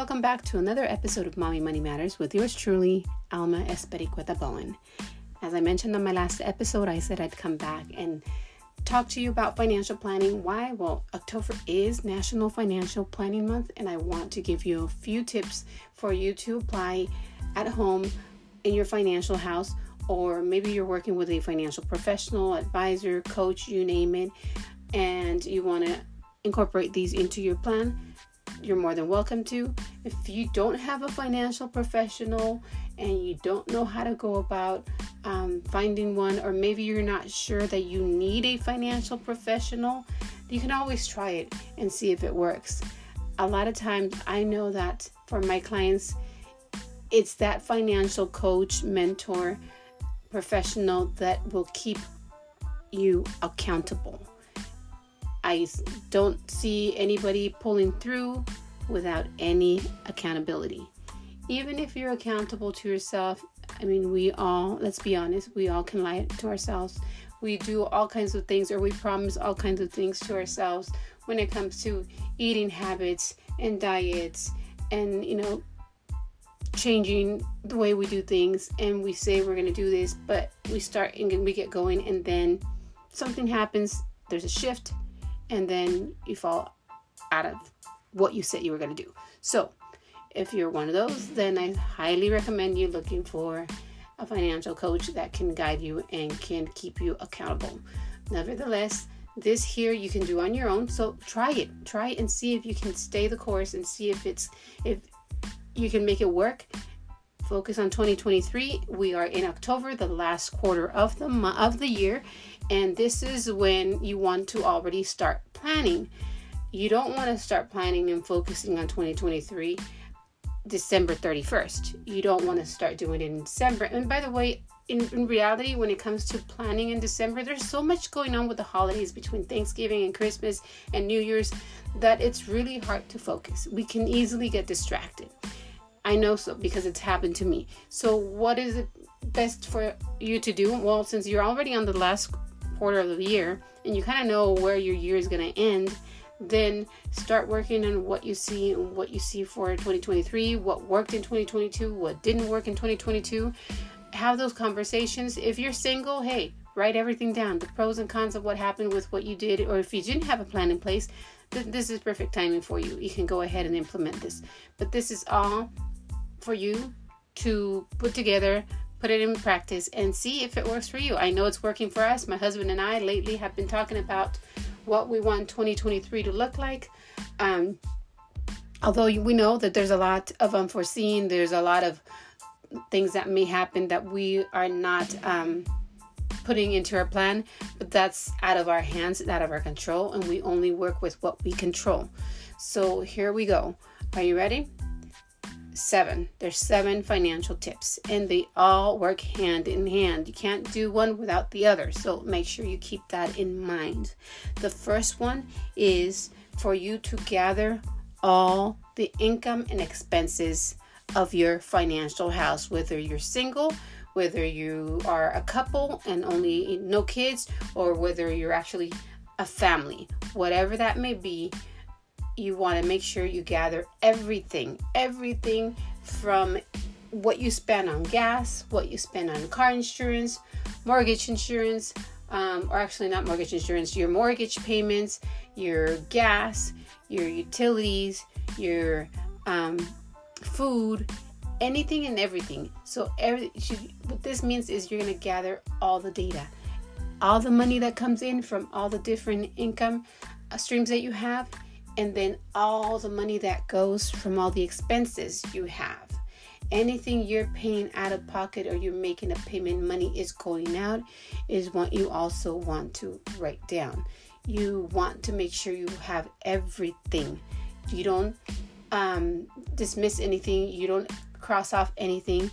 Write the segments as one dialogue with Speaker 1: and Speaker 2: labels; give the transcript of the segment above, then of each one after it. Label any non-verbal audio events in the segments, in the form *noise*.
Speaker 1: welcome back to another episode of Mommy Money Matters with yours truly, Alma Espericueta Bowen. As I mentioned on my last episode, I said I'd come back and talk to you about financial planning. Why? Well, October is National Financial Planning Month, and I want to give you a few tips for you to apply at home in your financial house, or maybe you're working with a financial professional, advisor, coach, you name it, and you want to incorporate these into your plan you're more than welcome to. If you don't have a financial professional and you don't know how to go about um, finding one, or maybe you're not sure that you need a financial professional, you can always try it and see if it works. A lot of times, I know that for my clients, it's that financial coach, mentor, professional that will keep you accountable. I don't see anybody pulling through without any accountability. Even if you're accountable to yourself, I mean, we all, let's be honest, we all can lie to ourselves. We do all kinds of things, or we promise all kinds of things to ourselves when it comes to eating habits and diets and, you know, changing the way we do things. And we say we're going to do this, but we start and we get going, and then something happens, there's a shift, and then you fall out of what you said you were going to do. So, if you're one of those, then I highly recommend you looking for a financial coach that can guide you and can keep you accountable. Nevertheless, this here you can do on your own. So try it. Try it and see if you can stay the course and see if it's if you can make it work. Focus on 2023. We are in October, the last quarter of the of the year, and this is when you want to already start planning. You don't want to start planning and focusing on 2023 December 31st. You don't want to start doing it in December. And by the way, in, in, reality, when it comes to planning in December, there's so much going on with the holidays between Thanksgiving and Christmas and New Year's that it's really hard to focus. We can easily get distracted. I know so because it's happened to me. So, what is it best for you to do? Well, since you're already on the last quarter of the year and you kind of know where your year is going to end, then start working on what you see and what you see for 2023, what worked in 2022, what didn't work in 2022. Have those conversations. If you're single, hey, write everything down the pros and cons of what happened with what you did, or if you didn't have a plan in place, th- this is perfect timing for you. You can go ahead and implement this. But this is all for you to put together put it in practice and see if it works for you. I know it's working for us. My husband and I lately have been talking about what we want 2023 to look like. Um, although we know that there's a lot of unforeseen, there's a lot of things that may happen that we are not um, putting into our plan, but that's out of our hands, out of our control, and we only work with what we control. So here we go. Are you ready? Seven. There's seven financial tips, and they all work hand in hand. You can't do one without the other, so make sure you keep that in mind. The first one is for you to gather all the income and expenses of your financial house, whether you're single, whether you are a couple and only no kids, or whether you're actually a family, whatever that may be you want to make sure you gather everything, everything from what you spend on gas, what you spend on car insurance, mortgage insurance, um, or actually not mortgage insurance, your mortgage payments, your gas, your utilities, your um, food, anything and everything. So every what this means is you're gonna gather all the data, all the money that comes in from all the different income uh, streams that you have and then all the money that goes from all the expenses you have. Anything you're paying out of pocket or you're making a payment, money is going out, is what you also want to write down. You want to make sure you have everything. You don't um, dismiss anything, you don't cross off anything.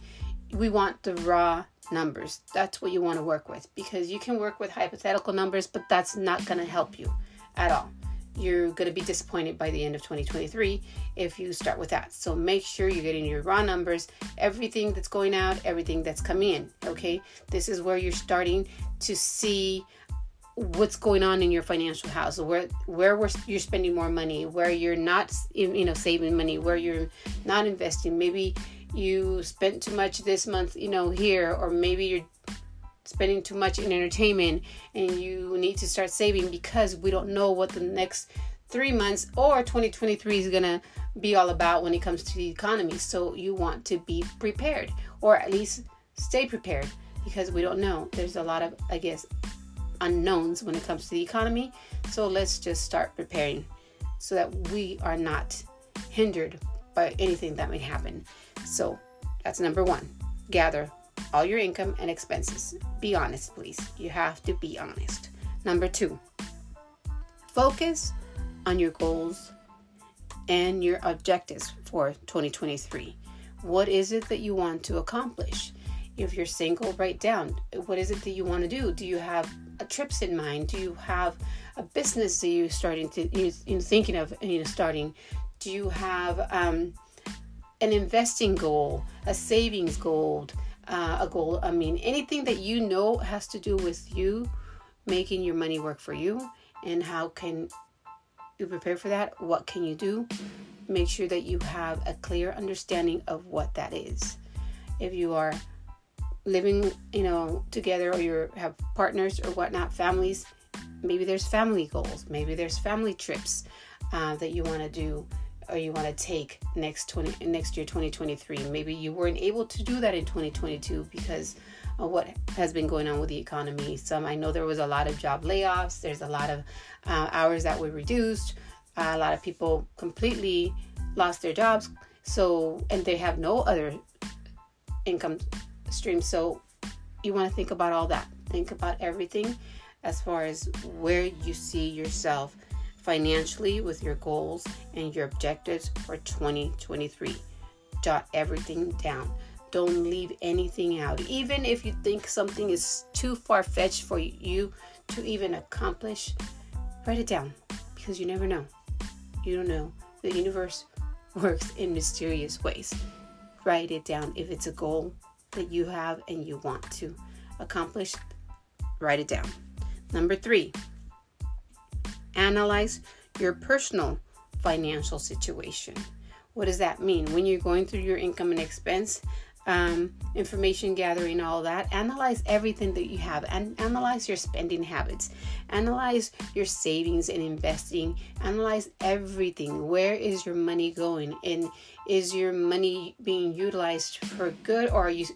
Speaker 1: We want the raw numbers. That's what you want to work with because you can work with hypothetical numbers, but that's not going to help you at all you're going to be disappointed by the end of 2023 if you start with that. So make sure you're getting your raw numbers, everything that's going out, everything that's coming in. Okay, this is where you're starting to see what's going on in your financial house where where you're spending more money where you're not you know saving money where you're not investing maybe you spent too much this month you know here or maybe you're spending too much in entertainment and you need to start saving because we don't know what the next three months or 2023 is gonna be all about when it comes to the economy so you want to be prepared or at least stay prepared because we don't know there's a lot of i guess unknowns when it comes to the economy. So let's just start preparing so that we are not hindered by anything that may happen. So that's number one. Gather all your income and expenses. Be honest, please. You have to be honest. Number two, focus on your goals and your objectives for 2023. What is it that you want to accomplish? If you're single, write down what is it that you want to do? Do you have trips in mind? Do you have a business that you're starting to you are thinking of you know starting? Do you have um, an investing goal, a savings goal, uh, a goal? I mean, anything that you know has to do with you making your money work for you, and how can you prepare for that? What can you do? Make sure that you have a clear understanding of what that is. If you are living, you know, together or you have partners or whatnot, families, maybe there's family goals, maybe there's family trips uh, that you want to do or you want to take next 20 next year 2023 maybe you weren't able to do that in 2022 because of what has been going on with the economy some i know there was a lot of job layoffs there's a lot of uh, hours that were reduced uh, a lot of people completely lost their jobs so and they have no other income stream. So you want to think about all that. Think about everything as far as where you see yourself financially with your goals and your objectives for 2023. Jot everything down. Don't leave anything out. Even if you think something is too far fetched for you to even accomplish, write it down because you never know. You don't know. The universe *laughs* works in mysterious ways. Write it down if it's a goal that you have and you want to accomplish, write it down. Number three, analyze your personal financial situation. What does that mean? When you're going through your income and expense, um, information gathering, all that, analyze everything that you have and analyze your spending habits, analyze your savings and investing, analyze everything. Where is your money going? And is your money being utilized for good or are you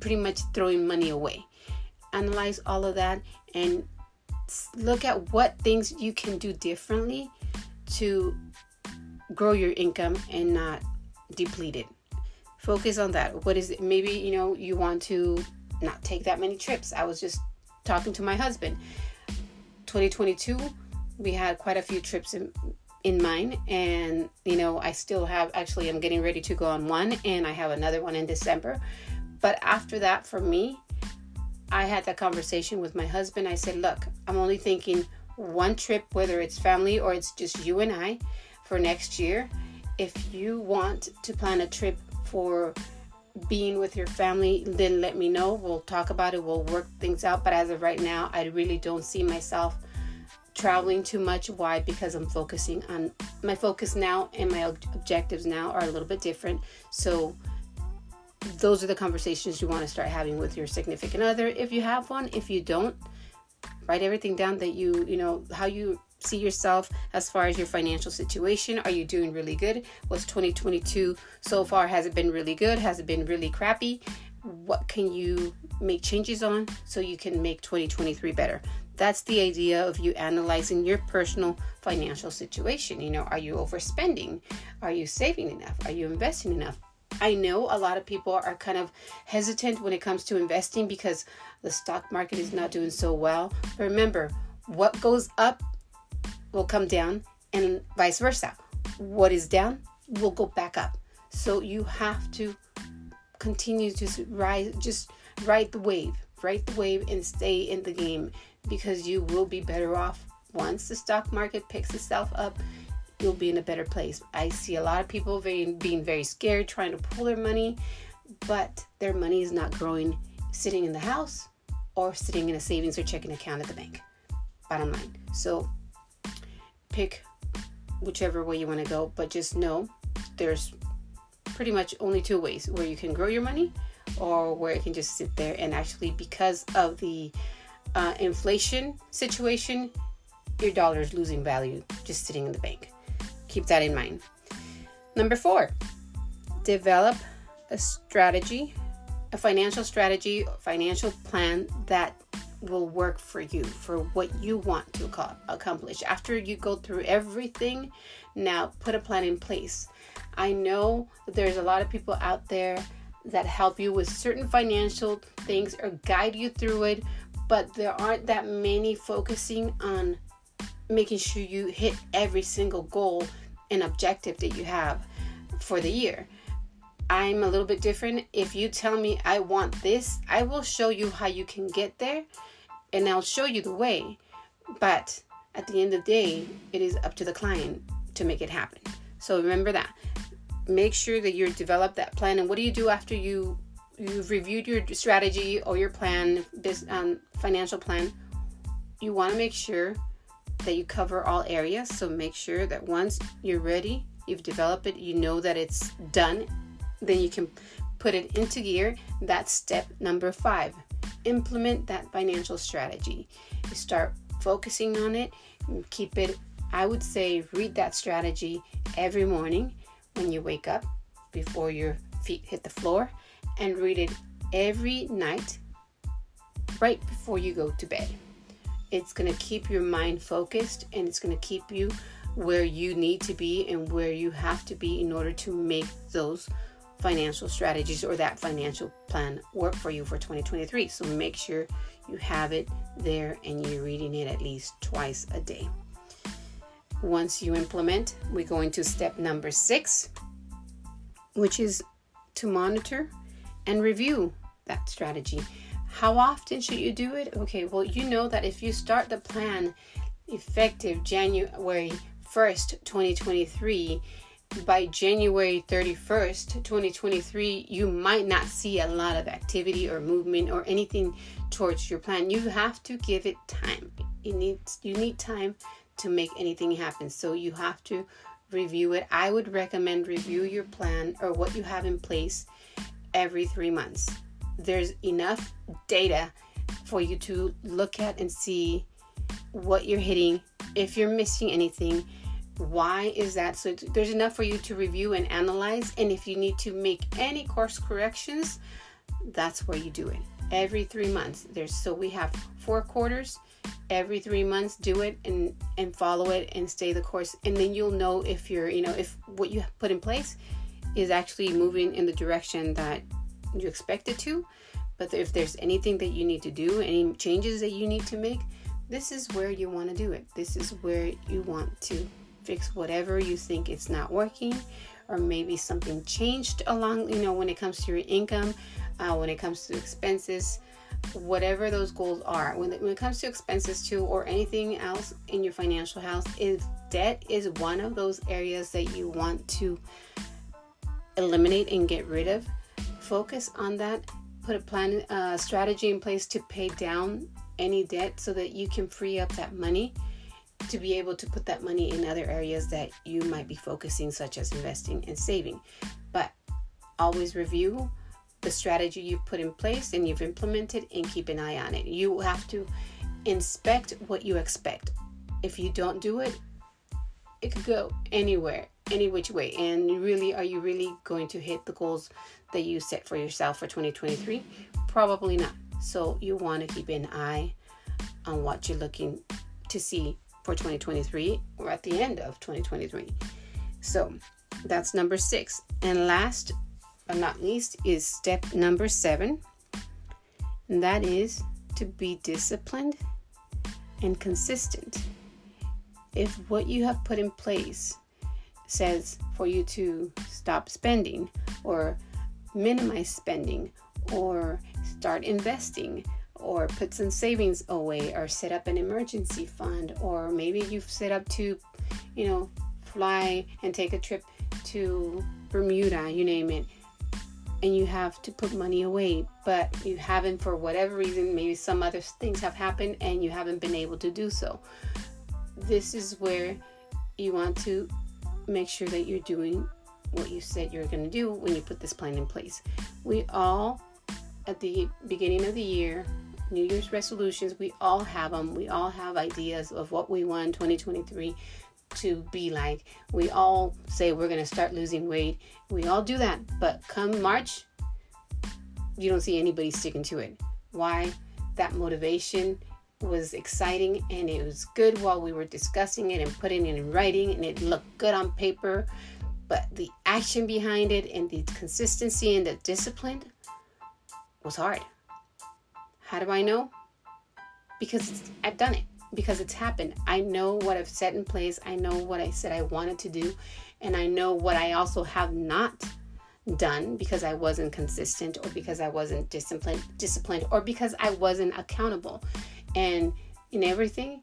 Speaker 1: pretty much throwing money away? Analyze all of that and look at what things you can do differently to grow your income and not deplete it. Focus on that. What is it? Maybe you know you want to not take that many trips. I was just talking to my husband. 2022, we had quite a few trips in in mind and you know i still have actually i'm getting ready to go on one and i have another one in december but after that for me i had that conversation with my husband i said look i'm only thinking one trip whether it's family or it's just you and i for next year if you want to plan a trip for being with your family then let me know we'll talk about it we'll work things out but as of right now i really don't see myself traveling too much. Why? Because I'm focusing on my focus now and my objectives now are a little bit different. So, those are the conversations you want to start having with your significant other if you have one. If you don't, write everything down that you, you know, how you see yourself as far as your financial situation. Are you doing really good? What's 2022 so far? Has it been really good? Has it been really crappy? What can you make changes on so you can make 2023 better? That's the idea of you analyzing your personal financial situation. You know, are you overspending? Are you saving enough? Are you investing enough? I know a lot of people are kind of hesitant when it comes to investing because the stock market is not doing so well. Remember, what goes up will come down and vice versa. What is down will go back up. So you have to continue to rise, just ride the wave, ride the wave and stay in the game because you will be better off once the stock market picks itself up you'll be in a better place. I see a lot of people being, being very scared trying to pull their money but their money is not growing sitting in the house or sitting in a savings or checking account at the bank. Bottom line. So pick whichever way you want to go, but just know there's pretty much only two ways where you can grow your money or where it can just sit there. And actually because of the uh, inflation situation your dollar is losing value just sitting in the bank keep that in mind. Number four develop a strategy a financial strategy financial plan that will work for you for what you want to accomplish. After you go through everything now put a plan in place. I know there's a lot of people out there that help you with certain financial things or guide you through it, but there aren't that many focusing on making sure you hit every single goal and objective that you have for the year. I'm a little bit different. If you tell me I want this, I will show you how you can get there and I'll show you the way. But at the end of the day, it is up to the client to make it happen. So remember that make sure that you develop that plan. And what do you do after you you've reviewed your strategy or your plan, this um, financial plan? You want to make sure that you cover all areas. So make sure that once you're ready, you've developed it, you know that it's done, then you can put it into gear. That's step number five. Implement that financial strategy. You start focusing on it, keep it. I would say read that strategy every morning when you wake up before your feet hit the floor and read it every night right before you go to bed. It's going to keep your mind focused and it's going to keep you where you need to be and where you have to be in order to make those financial strategies or that financial plan work for you for 2023. So make sure you have it there and you're reading it at least twice a day. Once you implement, we go into step number six, which is to monitor and review that strategy. How often should you do it? Okay, well, you know that if you start the plan effective January 1st, 2023, by January 31st, 2023, you might not see a lot of activity or movement or anything towards your plan. You have to give it time. You need you need time to make anything happen. So you have to review it. I would recommend review your plan or what you have in place every 3 months. There's enough data for you to look at and see what you're hitting, if you're missing anything, why is that? So there's enough for you to review and analyze and if you need to make any course corrections, that's where you do it. Every 3 months. There's so we have 4 quarters every three months do it and and follow it and stay the course and then you'll know if you're you know if what you put in place is actually moving in the direction that you expect it to but if there's anything that you need to do any changes that you need to make this is where you want to do it this is where you want to fix whatever you think it's not working or maybe something changed along you know when it comes to your income uh, when it comes to expenses whatever those goals are. When, when it comes to expenses too, or anything else in your financial health, if debt is one of those areas that you want to eliminate and get rid of, focus on that. Put a plan, uh, strategy in place to pay down any debt so that you can free up that money to be able to put that money in other areas that you might be focusing, such as investing and saving. But always review the strategy you've put in place and you've implemented and keep an eye on it. You have to inspect what you expect. If you don't do it, it could go anywhere, any which way. And really, are you really going to hit the goals that you set for yourself for 2023? Probably not. So you want to keep an eye on what you're looking to see for 2023 or at the end of 2023. So that's number six. And last but not least, is step number seven, and that is to be disciplined and consistent. If what you have put in place says for you to stop spending or minimize spending or start investing or put some savings away or set up an emergency fund or maybe you've set up to you know fly and take a trip to Bermuda you name it and you have to put money away, but you haven't for whatever reason, maybe some other things have happened and you haven't been able to do so. This is where you want to make sure that you're doing what you said you're going to do when you put this plan in place. We all, at the beginning of the year, New Year's resolutions, we all have them. We all have ideas of what we want 2023 to be like. We all say we're going to start losing weight. We all do that. But come March, you don't see anybody sticking to it. Why? That motivation was exciting and it was good while we were discussing it and putting it in writing and it looked good on paper. But the action behind it and the consistency and the discipline was hard. How do I know? Because I've done it because it's happened. I know what I've set in place. I know what I said I wanted to do. And I know what I also have not done because I wasn't consistent or because I wasn't disciplined disciplined or because I wasn't accountable. And in everything,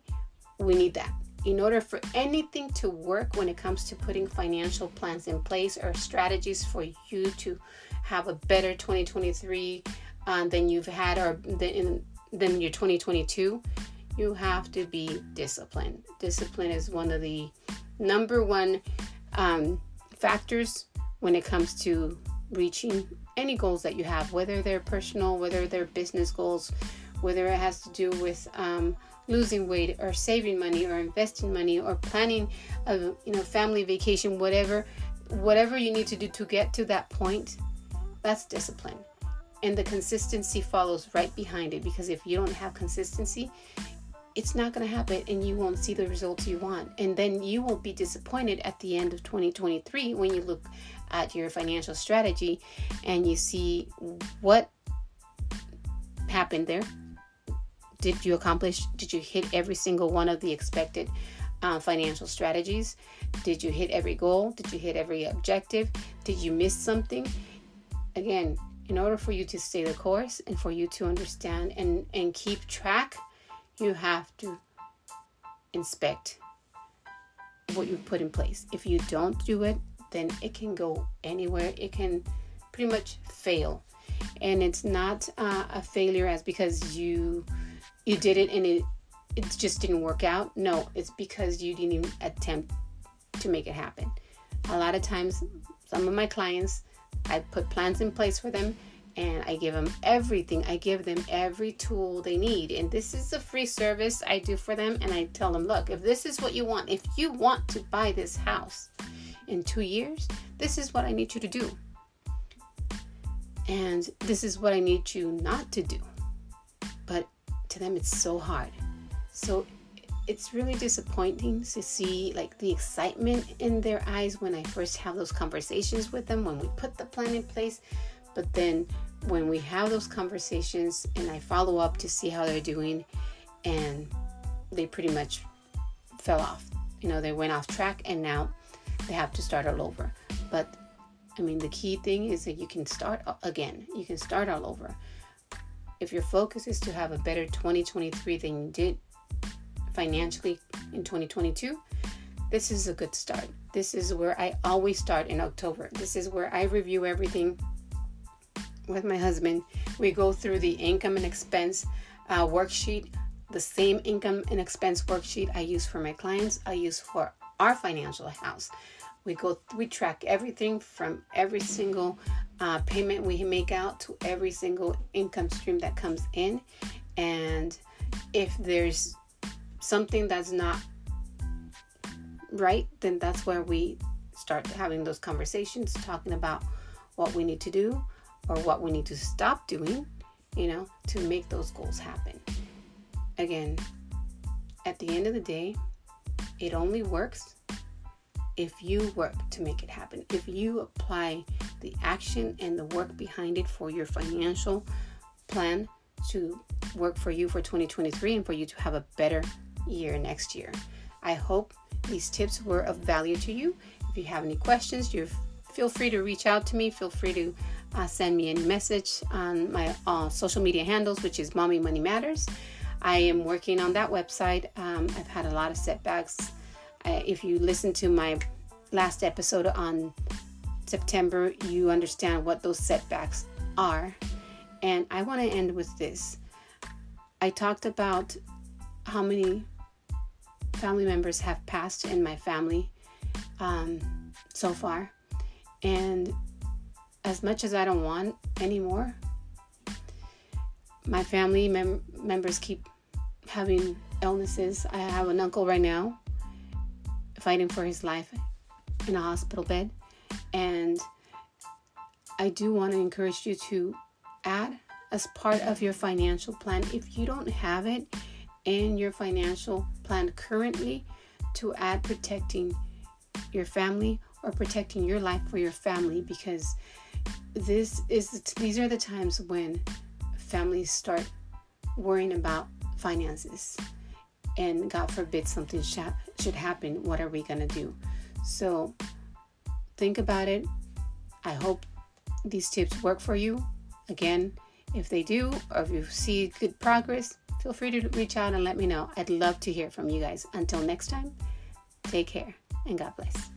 Speaker 1: we need that. In order for anything to work when it comes to putting financial plans in place or strategies for you to have a better 2023 uh, than you've had or than, than your 2022, you have to be disciplined. Discipline is one of the number one um, factors when it comes to reaching any goals that you have, whether they're personal, whether they're business goals, whether it has to do with um, losing weight or saving money or investing money or planning a you know family vacation, whatever, whatever you need to do to get to that point, that's discipline. And the consistency follows right behind it because if you don't have consistency, it's not going to happen and you won't see the results you want. And then you will be disappointed at the end of 2023 when you look at your financial strategy and you see what happened there. Did you accomplish? Did you hit every single one of the expected uh, financial strategies? Did you hit every goal? Did you hit every objective? Did you miss something? Again, in order for you to stay the course and for you to understand and, and keep track you have to inspect what you put in place. If you don't do it, then it can go anywhere. It can pretty much fail, and it's not uh, a failure as because you you did it and it it just didn't work out. No, it's because you didn't even attempt to make it happen. A lot of times, some of my clients, I put plans in place for them and I give them everything. I give them every tool they need. And this is a free service I do for them. And I tell them, look, if this is what you want, if you want to buy this house in two years, this is what I need you to do. And this is what I need you not to do. But to them, it's so hard. So it's really disappointing to see like the excitement in their eyes when I first have those conversations with them, when we put the plan in place but then when we have those conversations and I follow up to see how they're doing, and they pretty much fell off. You know, they went off track and now they have to start all over. But I mean, the key thing is that you can start again, you can start all over. If your focus is to have a better 2023 than you did financially in 2022, this is a good start. This is where I always start in October. This is where I review everything with my husband, we go through the income and expense uh, worksheet, the same income and expense worksheet I use for my clients, I use for our financial house. We go, we track everything from every single uh, payment we make out to every single income stream that comes in. And if there's something that's not right, then that's where we start having those conversations, talking about what we need to do or what we need to stop doing, you know, to make those goals happen. Again, at the end of the day, it only works if you work to make it happen. If you apply the action and the work behind it for your financial plan to work for you for 2023 and for you to have a better year next year. I hope these tips were of value to you. If you have any questions, you feel free to reach out to me. Feel free to uh, send me a message on my uh, social media handles, which is Mommy Money Matters. I am working on that website. Um, I've had a lot of setbacks. Uh, if you listen to my last episode on September, you understand what those setbacks are. And I want to end with this. I talked about how many family members have passed in my family um, so far. And as much as I don't want anymore, my family mem- members keep having illnesses. I have an uncle right now fighting for his life in a hospital bed. And I do want to encourage you to add as part of your financial plan, if you don't have it in your financial plan currently, to add protecting your family or protecting your life for your family because this is these are the times when families start worrying about finances. And god forbid something should happen what are we going to do? So think about it. I hope these tips work for you. Again if they do or if you see good progress feel free to reach out and let me know. I'd love to hear from you guys. Until next time take care and god bless